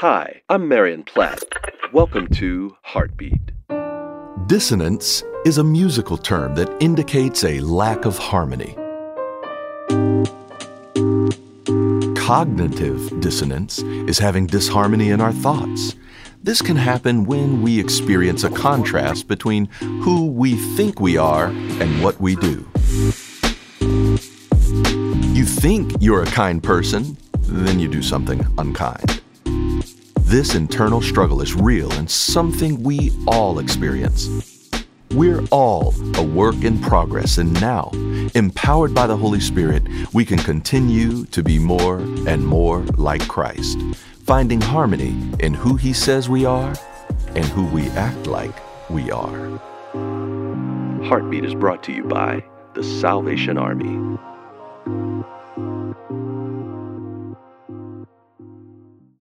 Hi, I'm Marion Platt. Welcome to Heartbeat. Dissonance is a musical term that indicates a lack of harmony. Cognitive dissonance is having disharmony in our thoughts. This can happen when we experience a contrast between who we think we are and what we do. You think you're a kind person, then you do something unkind. This internal struggle is real and something we all experience. We're all a work in progress, and now, empowered by the Holy Spirit, we can continue to be more and more like Christ, finding harmony in who He says we are and who we act like we are. Heartbeat is brought to you by the Salvation Army.